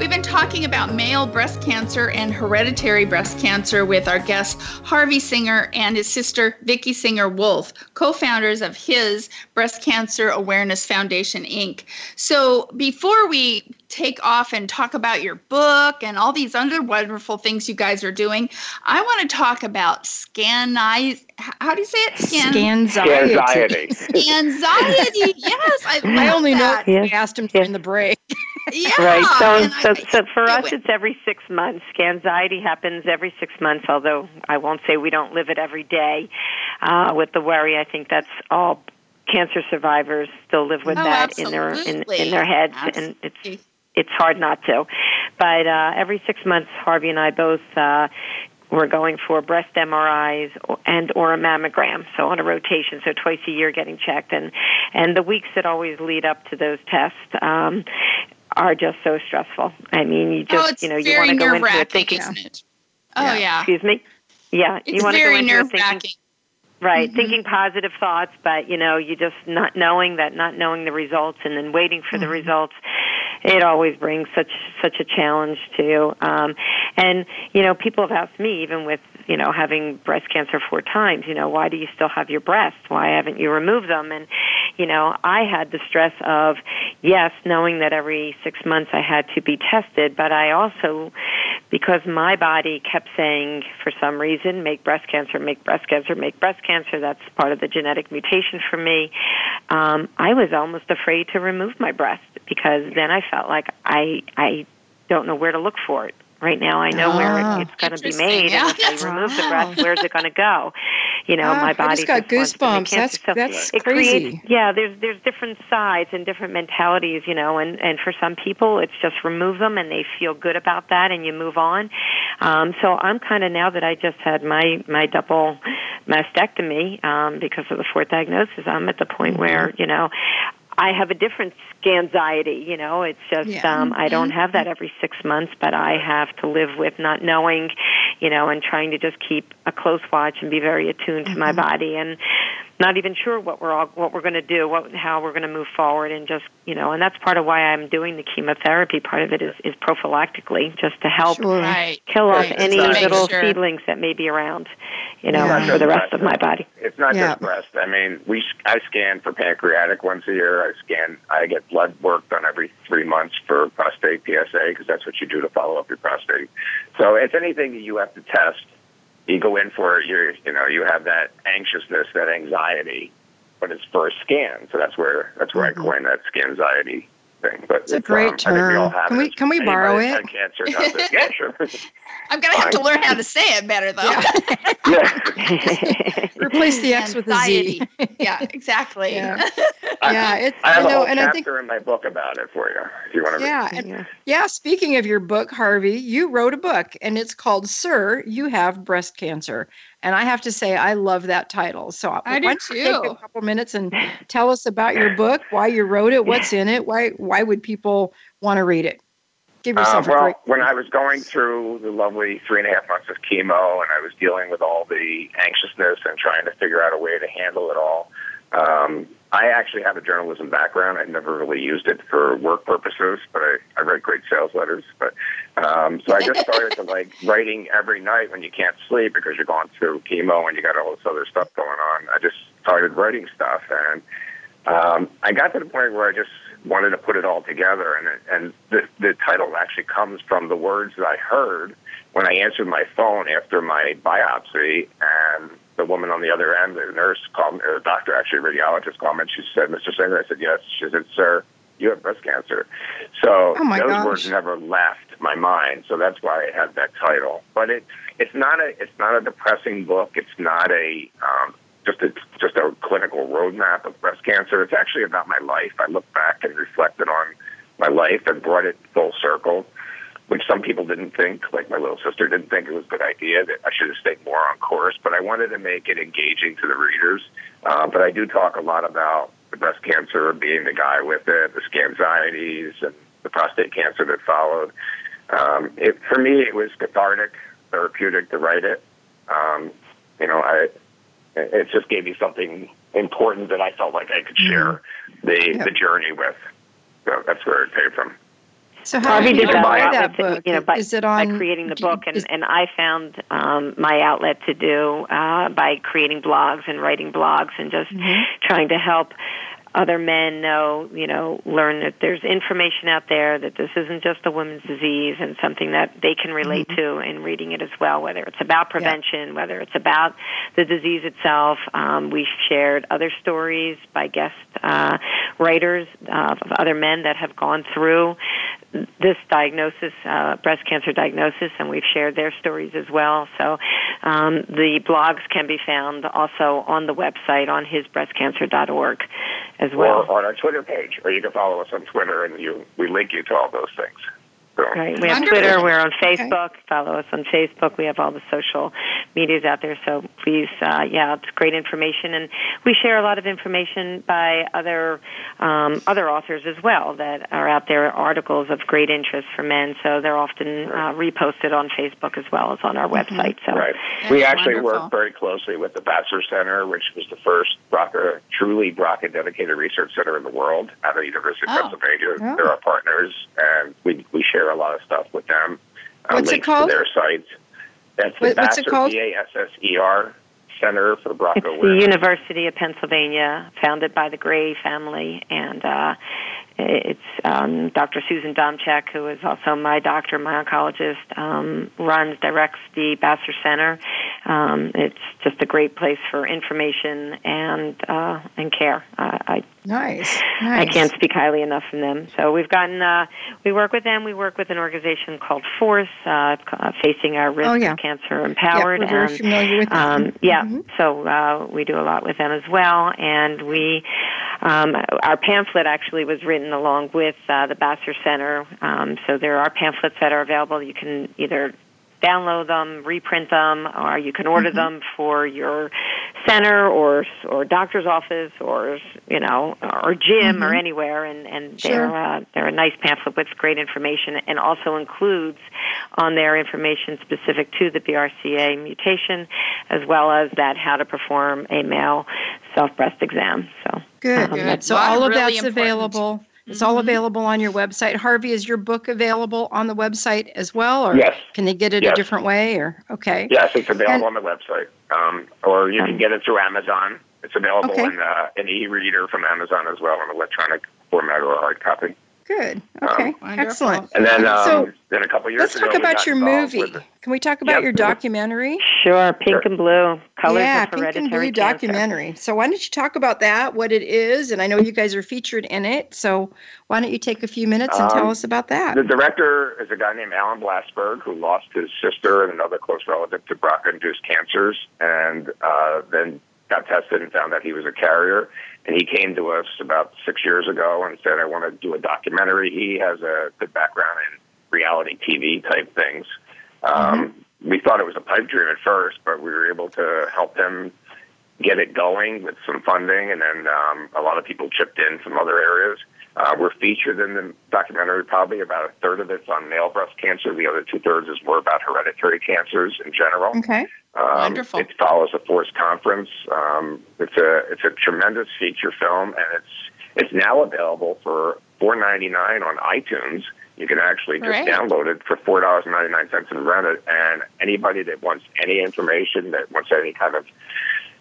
We've been talking about male breast cancer and hereditary breast cancer with our guest Harvey Singer and his sister Vicki Singer Wolf, co-founders of HIS Breast Cancer Awareness Foundation Inc. So, before we take off and talk about your book and all these other wonderful things you guys are doing, I want to talk about scanize how do you say it? Scan Scanxiety. Anxiety. anxiety. yes, I, I love only know that. I asked him during the break. Yeah, Right. So, and I- so, so for us, it's every six months. Anxiety happens every six months. Although I won't say we don't live it every day uh, with the worry. I think that's all cancer survivors still live with Oh, that in their in, in their heads, and it's it's hard not to. But uh, every six months, Harvey and I both uh, were going for breast MRIs or- and or a mammogram, so on a rotation, so twice a year getting checked, and and the weeks that always lead up to those tests. Um, are just so stressful. I mean, you oh, just it's you know you want to go into it thinking, it? Oh yeah, excuse me, yeah, it's you want to go into it thinking. Right, Mm-hmm. thinking positive thoughts, but you know, you just not knowing that, not knowing the results, and then waiting for the Mm-hmm. results. It always brings such such a challenge to you. Um, and you know, people have asked me, even with you know having breast cancer four times, you know, why do you still have your breasts? Why haven't you removed them? And you know, I had the stress of yes, knowing that every six months I had to be tested, but I also because my body kept saying for some reason make breast cancer make breast cancer make breast cancer that's part of the genetic mutation for me um, i was almost afraid to remove my breast because then i felt like i i don't know where to look for it right now i know Ah, where it's going to be made Yeah. and if i remove the breast where's it going to go you know Ah, my I body just got goosebumps. That's- So that's it crazy. creates yeah there's there's different sides and different mentalities you know and and for some people it's just remove them and they feel good about that and you move on um so i'm kind of now that i just had my my double mastectomy um because of the fourth diagnosis i'm at the point Mm-hmm. where you know I have a different anxiety, you know. It's just Yeah. um I don't have that every 6 months, but I have to live with not knowing, you know, and trying to just keep a close watch and be very attuned to my mm-hmm. body and not even sure what we're all what we're going to do, what how we're going to move forward, and just you know, and that's part of why I'm doing the chemotherapy. Part of it is is prophylactically, just to help Sure. Right. kill off Right. any Make little sure. seedlings that may be around, you know, Yeah. for the rest of my body. It's not Yeah. just breast. I mean, we I scan for pancreatic once a year. I scan. I get blood work done every three months for prostate PSA because that's what you do to follow up your prostate. So it's anything that you have to test. You go in for your, you know, you have that anxiousness, that anxiety, but it's for a scan. So that's where that's where Mhm. I coined that skin anxiety thing. But It's a great um, I think we all term. have Can we- can we Anybody borrow it? Cancer. Yeah, sure. I'm going to have to learn how to say it better, though. yeah. Replace the X with a Z. Yeah, exactly. Yeah. yeah, it's I have you a know, whole and chapter I think in my book about it for you, if you want to read. yeah, and Yeah. yeah. Speaking of your book, Harvey, you wrote a book, and it's called "Sir, You Have Breast Cancer." And I have to say, I love that title. So I why do don't you take a couple minutes and tell us about your book, why you wrote it, what's in it, why why would people want to read it? Give Uh, yourself a well, break. when I was going through the lovely three and a half months of chemo, and I was dealing with all the anxiousness and trying to figure out a way to handle it all, um, I actually have a journalism background. I never really used it for work purposes, but I, I write great sales letters. But um, so I just started to like writing every night when you can't sleep because you're going through chemo and you got all this other stuff going on. I just started writing stuff, and um, I got to the point where I just wanted to put it all together, and it- and the the title actually comes from the words that I heard when I answered my phone after my biopsy, and the woman on the other end, the nurse called me, or the doctor actually, a radiologist called me, and she said, "Mr. Singer," I said, "Yes." She said, "Sir, you have breast cancer." So Oh, those gosh. words never left my mind, so that's why it had that title. But it it's not a it's not a depressing book. It's not a um, just a just a clinical roadmap of breast cancer. It's actually about my life. I look back and reflected on my life and brought it full circle, which some people didn't think, like my little sister didn't think it was a good idea that I should have stayed more on course. But I wanted to make it engaging to the readers. Uh, but I do talk a lot about the breast cancer, being the guy with it, the skin anxieties, and the prostate cancer that followed. Um, it, for me, it was cathartic, therapeutic to write it. Um, you know, I it just gave me something important that I felt like I could share the Yeah. the journey with. So that's where it came from. So how Harvey did that buy that book? you know, by, is it by on creating the book, and, is- and I found um, my outlet to do uh, by creating blogs and writing blogs and just Mhm. trying to help other men know, you know, learn that there's information out there that this isn't just a women's disease and something that they can relate to in reading it as well, whether it's about prevention, whether it's about the disease itself. Um, we shared other stories by guest uh, writers uh, of other men that have gone through this diagnosis, uh, breast cancer diagnosis, and we've shared their stories as well. So um, the blogs can be found also on the website on hisbreastcancer.org as well. Or on our Twitter page, or you can follow us on Twitter, and you we link you to all those things. So, Right. We have Wonderful. Twitter. We're on Facebook. Follow us on Facebook. We have all the social medias out there. So please, uh, yeah, it's great information, and we share a lot of information by other um, other authors as well that are out there. Articles of great interest for men. So they're often uh, reposted on Facebook as well as on our website. So Right. That's we actually wonderful. work very closely with the Basser Center, which was the first BRCA, truly BRCA dedicated research center in the world out of the University of Oh. Pennsylvania. Oh. They're our partners, and we, we share a lot of stuff with them. Uh, What's it links called? To their sites. That's the What- what's it called? B-A-S-S-E-R Center for BRCA It's the University of Pennsylvania, founded by the Gray family, and uh, it's um, Dr. Susan Domchek, who is also my doctor, my oncologist, um, runs, directs the Basser Center. Um, it's just a great place for information and uh, and care. Uh, I nice, I can't speak highly enough from them. So we've gotten, uh, we work with them. We work with an organization called Force, uh, uh, Facing Our Risk Oh, yeah. of Cancer Yeah, Empowered. we're very and, familiar with that. um, yeah, Mhm. so uh, we do a lot with them as well. And we, um, our pamphlet actually was written along with uh, the Basser Center. Um, so there are pamphlets that are available. You can either download them, reprint them, or you can order them for your center or or doctor's office or you know or gym or anywhere. And and Sure. they're uh, they're a nice pamphlet with great information and also includes on their information specific to the BRCA mutation, as well as that how to perform a male self breast exam. So good, um, good. So all of really that's important. available. It's all mm-hmm. available on your website. Harvey, is your book available on the website as well, or yes. can they get it yes. a different way? Or okay, yes, it's available and, on the website, um, or you can get it through Amazon. It's available okay. in uh, an e-reader from Amazon as well, in electronic format or hard copy. Good. Okay. Um, Excellent. And then, um, so then a couple years let's ago, talk about your movie. Can we talk about yep. your documentary? Sure. Pink sure. and Blue. Colors yeah, of Pink and Blue cancer. documentary. So why don't you talk about that? What it is, and I know you guys are featured in it. So why don't you take a few minutes and um, tell us about that? The director is a guy named Alan Blasberg who lost his sister and another close relative to BRCA-induced cancers, and uh, then got tested and found that he was a carrier. And he came to us about six years ago and said, I want to do a documentary. He has a good background in reality TV type things. Um, mm-hmm. We thought it was a pipe dream at first, but we were able to help him get it going with some funding, and then um, a lot of people chipped in from other areas. Uh, we're featured in the documentary. Probably about a third of it's on male breast cancer. The other two thirds is more about hereditary cancers in general. Okay. Um, Wonderful. It follows a Force conference. Um, it's a it's a tremendous feature film, and it's it's now available for four ninety nine on iTunes. You can actually just right. download it for four dollars and ninety nine cents and rent it. And anybody that wants any information, that wants any kind of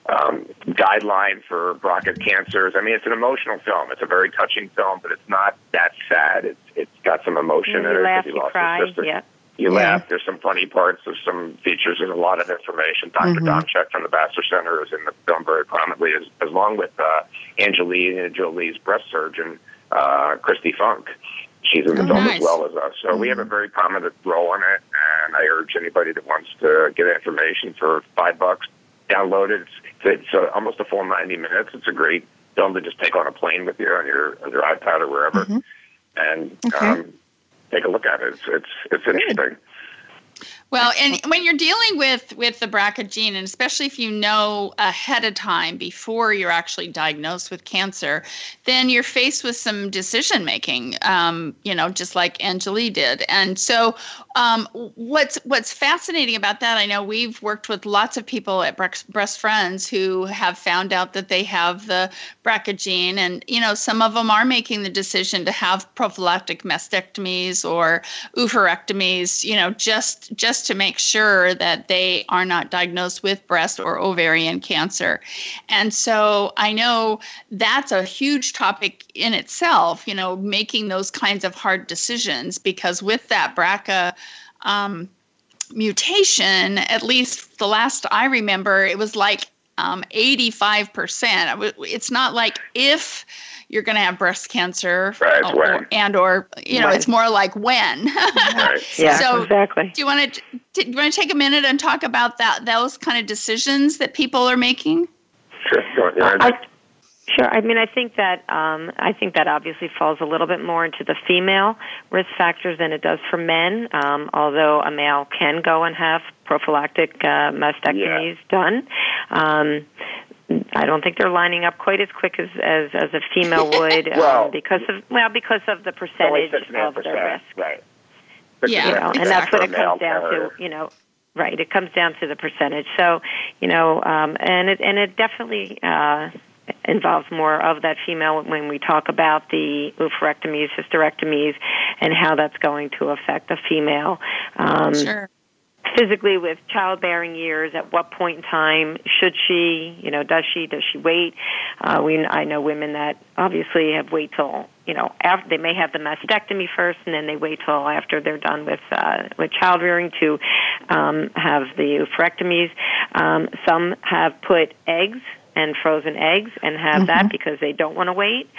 um, guideline for BRCA cancers. I mean, it's an emotional film. It's a very touching film, but it's not that sad. It's it's got some emotion you in it. Laugh, he you lost cry, his sister. yeah you yeah. laugh. There's some funny parts. There's some features. There's a lot of information. doctor mm-hmm. Domchek from the Basser Center is in the film very prominently, as, as along with uh, Angelina Jolie's breast surgeon, uh, Kristi Funk. She's in the oh, film nice. as well as us. So mm-hmm. we have a mm-hmm. very prominent role in it, and I urge anybody that wants to get information for five bucks, download it. It's, it's uh, almost a full 90 minutes. It's a great film to just take on a plane with you on your on your iPad or wherever, mm-hmm. and okay. um, take a look at it. It's it's, it's interesting. Well, and when you're dealing with with the BRCA gene, and especially if you know ahead of time before you're actually diagnosed with cancer, then you're faced with some decision making. Um, you know, just like Angeli did. And so, um, what's what's fascinating about that? I know we've worked with lots of people at Breast Friends who have found out that they have the BRCA gene, and you know, some of them are making the decision to have prophylactic mastectomies or oophorectomies. You know, just just just to make sure that they are not diagnosed with breast or ovarian cancer. And so I know that's a huge topic in itself, you know, making those kinds of hard decisions because with that BRCA um, mutation, at least the last I remember, it was like um, 85%. It's not like if you're going to have breast cancer right, or, and or you know right. it's more like when right. yeah so exactly do you want to do you want to take a minute and talk about that those kind of decisions that people are making sure I, Sure. I mean, I think that um, I think that obviously falls a little bit more into the female risk factors than it does for men. Um, although a male can go and have prophylactic uh, mastectomies yeah. done, um, I don't think they're lining up quite as quick as as, as a female would um, well, um, because of well because of the percentage of their risk. Right. yeah, you know, and that's what it comes down to. You know, right? It comes down to the percentage. So you know, um, and it and it definitely. Uh, involves more of that female when we talk about the oophorectomies, hysterectomies, and how that's going to affect a female. Um, sure physically with childbearing years at what point in time should she you know does she does she wait uh, we i know women that obviously have wait till you know after they may have the mastectomy first and then they wait till after they're done with uh, with childbearing to um, have the oophorectomies um, some have put eggs and frozen eggs and have mm-hmm. that because they don't want to wait.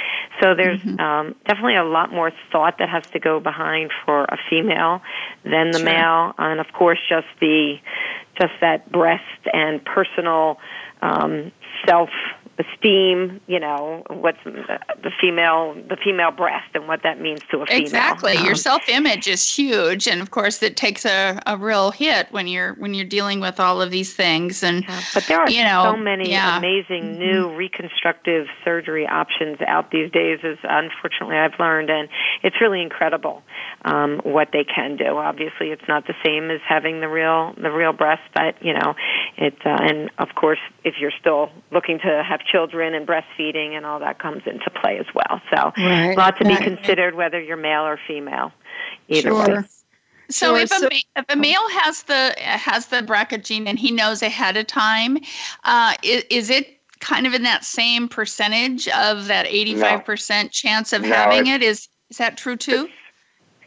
So there's mm-hmm. um, definitely a lot more thought that has to go behind for a female than the sure. male, and of course just the just that breast and personal um, self esteem, you know, what's the female the female breast and what that means to a female. Exactly. Um, Your self-image is huge and of course it takes a, a real hit when you're when you're dealing with all of these things and but there are you know, so many yeah. amazing mm-hmm. new reconstructive surgery options out these days as unfortunately I've learned and it's really incredible um, what they can do. Obviously it's not the same as having the real the real breast but you know it uh, and of course if you're still looking to have children and breastfeeding and all that comes into play as well. So, Right, a lot to be right. considered whether you're male or female. Either Sure. way. So Sure, if a if a male has the has the BRCA gene and he knows ahead of time, uh, is, is it kind of in that same percentage of that eighty five percent chance of No, having it's- it? Is is that true too?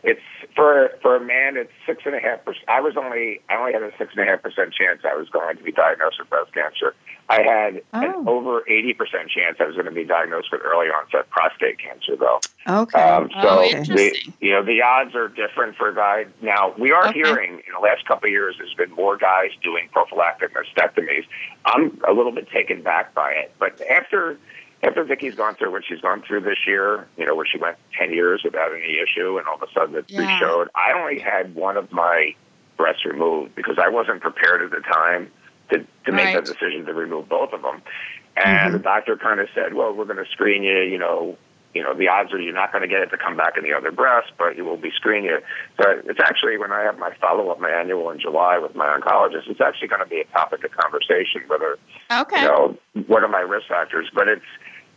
It's for for a man. It's six and a half percent. I was only I only had a six and a half percent chance I was going to be diagnosed with breast cancer. I had an Oh. over eighty percent chance I was going to be diagnosed with early onset prostate cancer, though. Okay. Um, Oh, so the you know the odds are different for guys. Now we are Okay. hearing in the last couple of years there's been more guys doing prophylactic mastectomies. I'm a little bit taken back by it, but after after Vicki's gone through what she's gone through this year, you know, where she went ten years without any issue, and all of a sudden it Yeah. showed. I only had one of my breasts removed because I wasn't prepared at the time to to make Right. the decision to remove both of them. And mm-hmm. the doctor kind of said, "Well, we're going to screen you. You know, you know, the odds are you're not going to get it to come back in the other breast, but you will be screening you." So it's actually when I have my follow up, my annual in July with my oncologist, it's actually going to be a topic of conversation whether Okay. you know what are my risk factors. But it's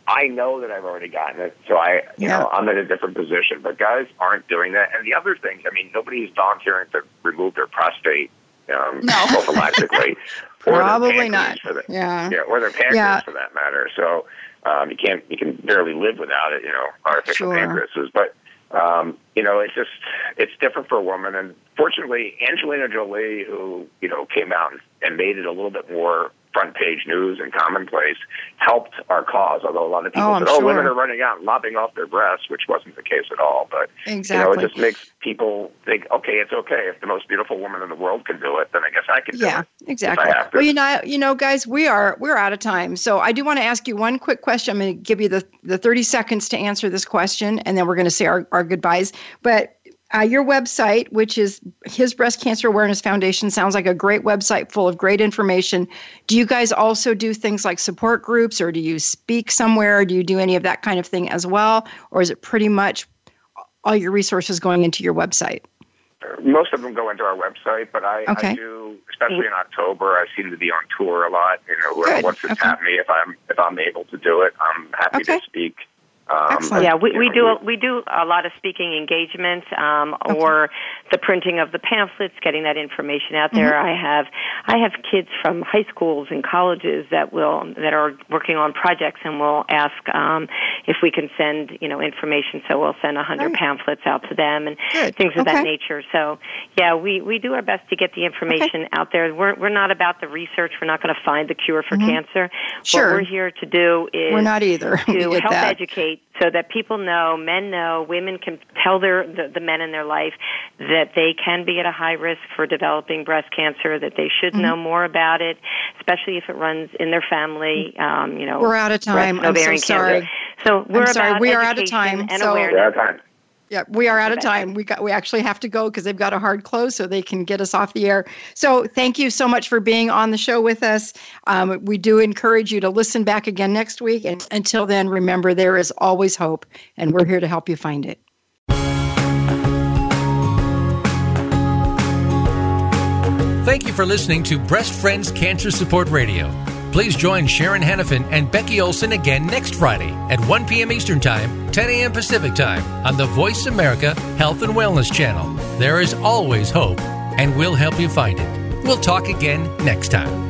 I know that I've already gotten it, so I you know I'm in a different position. But guys aren't doing that. And the other thing, I mean, nobody's volunteering to remove their prostate um, No. prophylactically. Probably not. The, Yeah. yeah, or their pancreas Yeah. for that matter. So um, you can't, you can barely live without it. You know, artificial Sure. pancreases. But um, you know, it's just it's different for a woman. And fortunately, Angelina Jolie, who you know came out and made it a little bit more front page news and commonplace, helped our cause. Although a lot of people Oh, said, "Oh, women are running out and lopping off their breasts," which wasn't the case at all. But Exactly. you know, it just makes people think, okay, it's okay if the most beautiful woman in the world can do it, then I guess I can do Yeah, it. exactly. if I have to. Well, you know, you know, guys, we are we're out of time. So I do want to ask you one quick question. I'm going to give you the the 30 seconds to answer this question, and then we're going to say our, our goodbyes. But uh, your website, which is HIS Breast Cancer Awareness Foundation, sounds like a great website full of great information. Do you guys also do things like support groups, or do you speak somewhere? Do you do any of that kind of thing as well, or is it pretty much all your resources going into your website? Most of them go into our website, but I, Okay. I do, especially in October. I seem to be on tour a lot. You know, whoever Good. wants to Okay. tap me if I'm if I'm able to do it, I'm happy Okay. to speak. Um, Excellent. Yeah, we, we know, do we do a lot of speaking engagements, um, or the printing of the pamphlets, getting that information out there. Mm-hmm. I have I have kids from high schools and colleges that will that are working on projects, and will ask um, if we can send you know information. So we'll send hundred Right. pamphlets out to them and Good. things of Okay. that nature. So yeah, we we do our best to get the information out there. We're we're not about the research. We're not going to find the cure for cancer. Mm-hmm. Sure. What we're here to do is We're not either. To help that. educate so that people know, men know, women can tell their the, the men in their life that they can be at a high risk for developing breast cancer, that they should Mm-hmm. know more about it, especially if it runs in their family. Um, you know, We're out of time. breast, I'm so sorry. cancer. So we're I'm sorry, about we are out of time, and so- awareness. yeah, time. Yeah, we are out of time. We got we actually have to go because they've got a hard close, so they can get us off the air. So thank you so much for being on the show with us. Um, we do encourage you to listen back again next week, and until then, remember there is always hope, and we're here to help you find it. Thank you for listening to Breast Friends Cancer Support Radio. Please join Sharon Henifin and Becky Olson again next Friday at 1 p.m. Eastern Time, 10 a.m. Pacific Time on the Voice America Health and Wellness Channel. There is always hope, and we'll help you find it. We'll talk again next time.